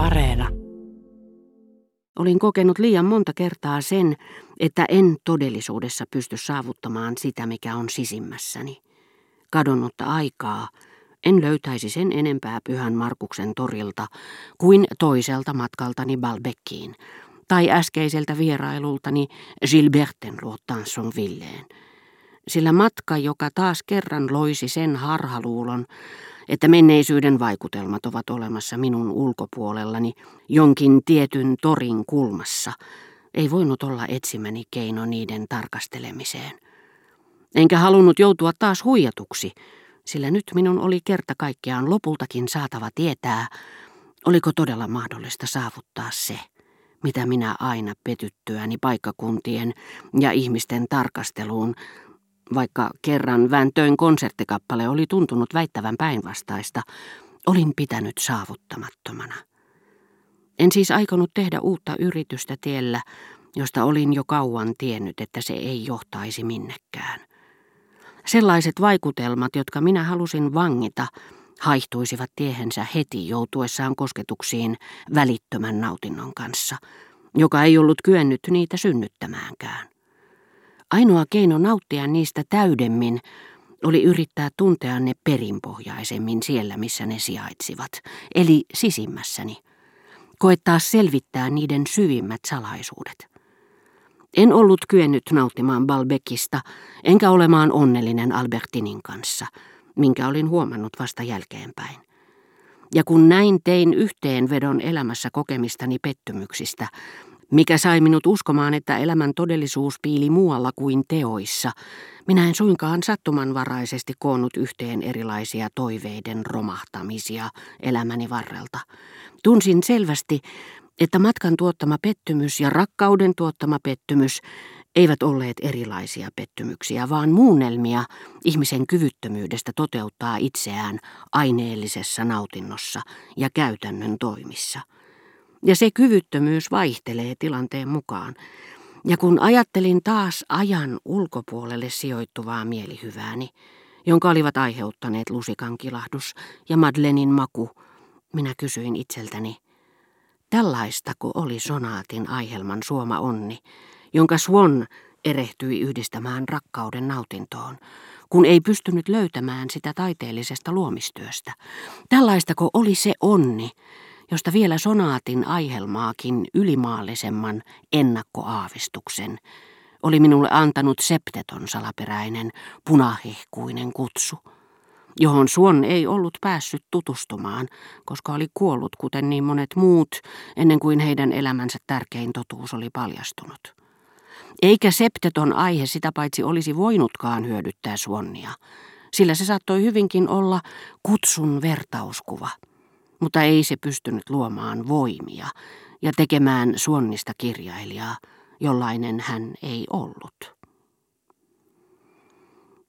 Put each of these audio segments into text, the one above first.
Areena. Olin kokenut liian monta kertaa sen, että en todellisuudessa pysty saavuttamaan sitä, mikä on sisimmässäni. Kadonnutta aikaa en löytäisi sen enempää Pyhän Markuksen torilta kuin toiselta matkaltani Balbekkiin tai äskeiseltä vierailultani Gilberten luo Tansonvilleen. Sillä matka, joka taas kerran loisi sen harhaluulon, että menneisyyden vaikutelmat ovat olemassa minun ulkopuolellani jonkin tietyn torin kulmassa, ei voinut olla etsimäni keino niiden tarkastelemiseen. Enkä halunnut joutua taas huijatuksi, sillä nyt minun oli kerta kaikkiaan lopultakin saatava tietää, oliko todella mahdollista saavuttaa se, mitä minä aina petyttyäni paikkakuntien ja ihmisten tarkasteluun vaikka kerran Väntöin konserttikappale oli tuntunut väittävän päinvastaista, olin pitänyt saavuttamattomana. En siis aikonut tehdä uutta yritystä tiellä, josta olin jo kauan tiennyt, että se ei johtaisi minnekään. Sellaiset vaikutelmat, jotka minä halusin vangita, haihtuisivat tiehensä heti joutuessaan kosketuksiin välittömän nautinnon kanssa, joka ei ollut kyennyt niitä synnyttämäänkään. Ainoa keino nauttia niistä täydemmin oli yrittää tuntea ne perinpohjaisemmin siellä, missä ne sijaitsivat, eli sisimmässäni. Koettaa selvittää niiden syvimmät salaisuudet. En ollut kyennyt nauttimaan Balbekista, enkä olemaan onnellinen Albertinin kanssa, minkä olin huomannut vasta jälkeenpäin. Ja kun näin tein yhteenvedon elämässä kokemistani pettymyksistä, mikä sai minut uskomaan, että elämän todellisuus piili muualla kuin teoissa. Minä en suinkaan sattumanvaraisesti koonnut yhteen erilaisia toiveiden romahtamisia elämäni varrelta. Tunsin selvästi, että matkan tuottama pettymys ja rakkauden tuottama pettymys eivät olleet erilaisia pettymyksiä, vaan muunnelmia ihmisen kyvyttömyydestä toteuttaa itseään aineellisessa nautinnossa ja käytännön toimissa. Ja se kyvyttömyys vaihtelee tilanteen mukaan. Ja kun ajattelin taas ajan ulkopuolelle sijoittuvaa mielihyvääni, jonka olivat aiheuttaneet lusikan kilahdus ja Madlenin maku, minä kysyin itseltäni, tällaistako oli sonaatin aihelman suoma onni, jonka Swan erehtyi yhdistämään rakkauden nautintoon, kun ei pystynyt löytämään sitä taiteellisesta luomistyöstä. Tällaistako oli se onni, josta vielä sonaatin aihelmaakin ylimaallisemman ennakkoaavistuksen oli minulle antanut septeton salaperäinen punahehkuinen kutsu, johon Suon ei ollut päässyt tutustumaan, koska oli kuollut kuten niin monet muut, ennen kuin heidän elämänsä tärkein totuus oli paljastunut. Eikä septeton aihe sitä paitsi olisi voinutkaan hyödyttää Suonnia, sillä se saattoi hyvinkin olla kutsun vertauskuva – mutta ei se pystynyt luomaan voimia ja tekemään suonnista kirjailijaa, jollainen hän ei ollut.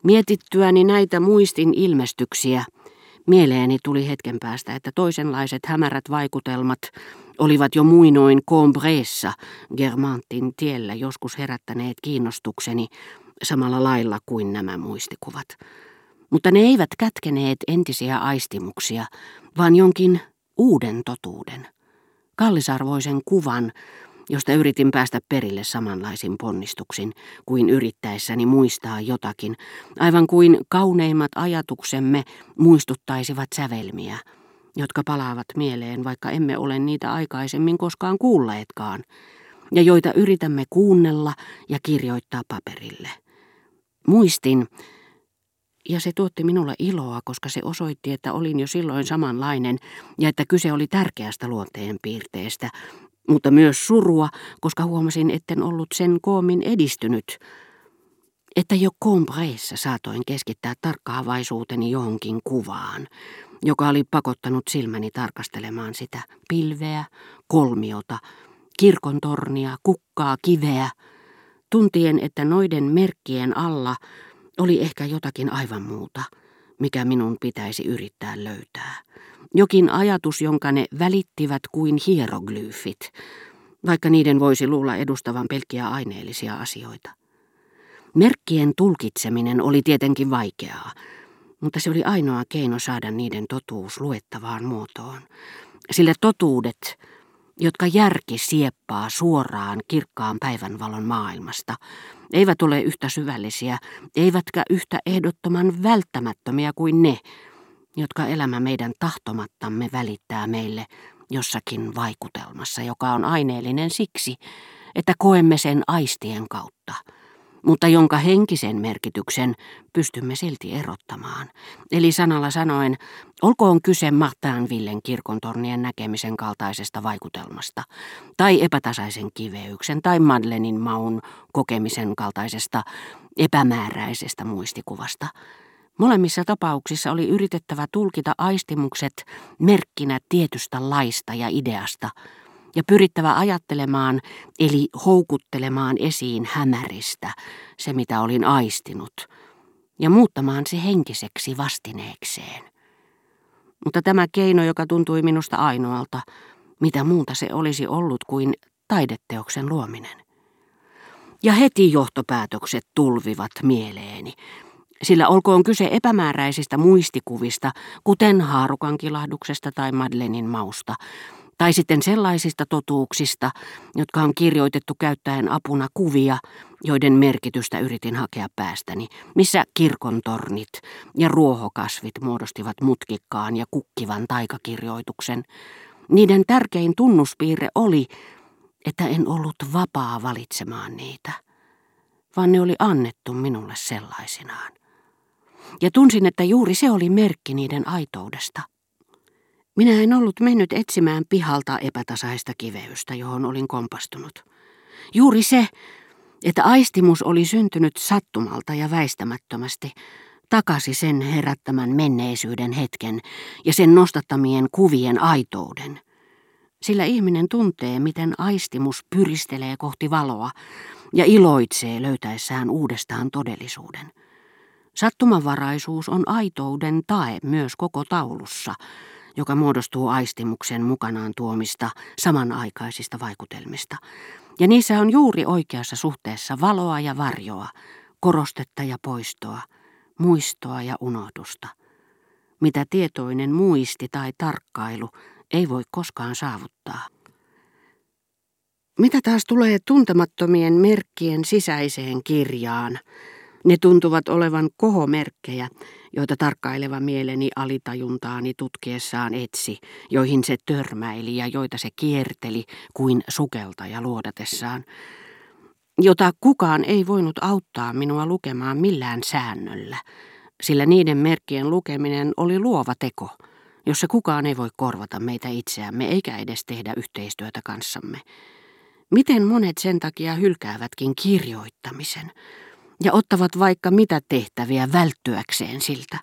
Mietittyäni näitä muistin ilmestyksiä, mieleeni tuli hetken päästä, että toisenlaiset hämärät vaikutelmat olivat jo muinoin Combreessa Germantin tiellä joskus herättäneet kiinnostukseni samalla lailla kuin nämä muistikuvat. Mutta ne eivät kätkeneet entisiä aistimuksia, vaan jonkin uuden totuuden, kallisarvoisen kuvan, josta yritin päästä perille samanlaisin ponnistuksin kuin yrittäessäni muistaa jotakin, aivan kuin kauneimmat ajatuksemme muistuttaisivat sävelmiä, jotka palaavat mieleen, vaikka emme ole niitä aikaisemmin koskaan kuulleetkaan, ja joita yritämme kuunnella ja kirjoittaa paperille. Muistin, ja se tuotti minulle iloa, koska se osoitti, että olin jo silloin samanlainen ja että kyse oli tärkeästä luonteen piirteestä, mutta myös surua, koska huomasin, etten ollut sen koomin edistynyt, että jo Combreissa saatoin keskittää tarkkaavaisuuteni johonkin kuvaan, joka oli pakottanut silmäni tarkastelemaan sitä pilveä, kolmiota, kirkontornia, kukkaa, kiveä, tuntien, että noiden merkkien alla – oli ehkä jotakin aivan muuta, mikä minun pitäisi yrittää löytää. Jokin ajatus, jonka ne välittivät kuin hieroglyfit, vaikka niiden voisi luulla edustavan pelkkiä aineellisia asioita. Merkkien tulkitseminen oli tietenkin vaikeaa, Mutta se oli ainoa keino saada niiden totuus luettavaan muotoon. Sillä totuudet, jotka järki sieppaa suoraan kirkkaan päivänvalon maailmasta, eivät ole yhtä syvällisiä, eivätkä yhtä ehdottoman välttämättömiä kuin ne, jotka elämä meidän tahtomattamme välittää meille jossakin vaikutelmassa, joka on aineellinen siksi, että koemme sen aistien kautta – mutta jonka henkisen merkityksen pystymme silti erottamaan. Eli sanalla sanoen, olkoon kyse Mahtaanvillen kirkontornien näkemisen kaltaisesta vaikutelmasta, tai epätasaisen kiveyksen tai Madlenin maun kokemisen kaltaisesta epämääräisestä muistikuvasta. Molemmissa tapauksissa oli yritettävä tulkita aistimukset merkkinä tietystä laista ja ideasta – ja pyrittävä ajattelemaan, eli houkuttelemaan esiin hämäristä se, mitä olin aistinut, ja muuttamaan se henkiseksi vastineekseen. Mutta tämä keino, joka tuntui minusta ainoalta, mitä muuta se olisi ollut kuin taideteoksen luominen. Ja heti johtopäätökset tulvivat mieleeni, sillä olkoon kyse epämääräisistä muistikuvista, kuten haarukan kilahduksesta tai Madlenin mausta, tai sitten sellaisista totuuksista, jotka on kirjoitettu käyttäen apuna kuvia, joiden merkitystä yritin hakea päästäni, missä kirkontornit ja ruohokasvit muodostivat mutkikkaan ja kukkivan taikakirjoituksen. Niiden tärkein tunnuspiirre oli, että en ollut vapaa valitsemaan niitä, vaan ne oli annettu minulle sellaisinaan. Ja tunsin, että juuri se oli merkki niiden aitoudesta. Minä en ollut mennyt etsimään pihalta epätasaista kiveystä, johon olin kompastunut. Juuri se, että aistimus oli syntynyt sattumalta ja väistämättömästi, takasi sen herättämän menneisyyden hetken ja sen nostattamien kuvien aitouden. Sillä ihminen tuntee, miten aistimus pyristelee kohti valoa ja iloitsee löytäessään uudestaan todellisuuden. Sattumanvaraisuus on aitouden tae myös koko taulussa – joka muodostuu aistimuksen mukanaan tuomista samanaikaisista vaikutelmista. Ja niissä on juuri oikeassa suhteessa valoa ja varjoa, korostetta ja poistoa, muistoa ja unohdusta. Mitä tietoinen muisti tai tarkkailu ei voi koskaan saavuttaa. Mitä taas tulee tuntemattomien merkkien sisäiseen kirjaan, ne tuntuvat olevan kohomerkkejä, joita tarkkaileva mieleni alitajuntaani tutkiessaan etsi, joihin se törmäili ja joita se kierteli kuin sukeltaja luodatessaan, jota kukaan ei voinut auttaa minua lukemaan millään säännöllä, sillä niiden merkkien lukeminen oli luova teko, jossa kukaan ei voi korvata meitä itseämme eikä edes tehdä yhteistyötä kanssamme. Miten monet sen takia hylkäävätkin kirjoittamisen – ja ottavat vaikka mitä tehtäviä välttyäkseen siltä.